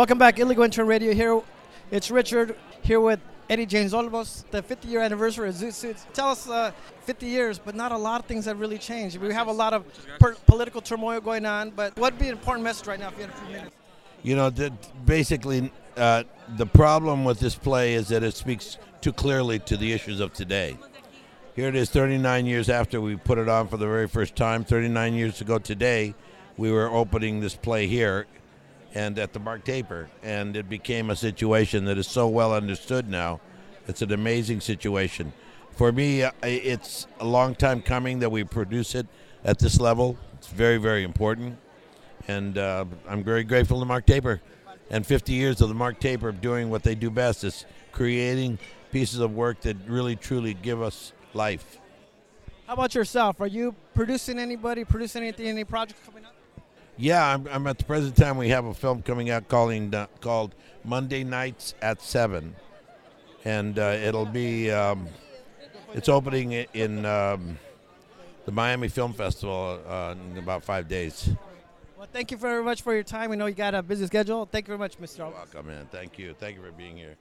Welcome back, Illegal Intern Radio. Here, it's Richard here with Eddie James Olmos, the 50 year anniversary of Zoot Suits. Tell us, uh, 50 years, but not a lot of things have really changed. We have a lot of per- political turmoil going on, but what would be an important message right now if you had a few minutes? You know, the, basically, uh, the problem with this play is that it speaks too clearly to the issues of today. Here it is 39 years after we put it on for the very first time. 39 years ago today, we were opening this play here and at the Mark Taper, and it became a situation that is so well understood now. It's an amazing situation. For me, uh, it's a long time coming that we produce it at this level. It's very, very important, and uh, I'm very grateful to Mark Taper and 50 years of the Mark Taper doing what they do best is creating pieces of work that really, truly give us life. How about yourself? Are you producing anybody, producing anything, any projects coming up? Yeah, I'm, I'm, at the present time. We have a film coming out calling uh, called Monday Nights at Seven, and uh, it'll be um, it's opening in um, the Miami Film Festival uh, in about five days. Well, thank you very much for your time. We know you got a busy schedule. Thank you very much, Mr. Welcome, man. Thank you. Thank you for being here.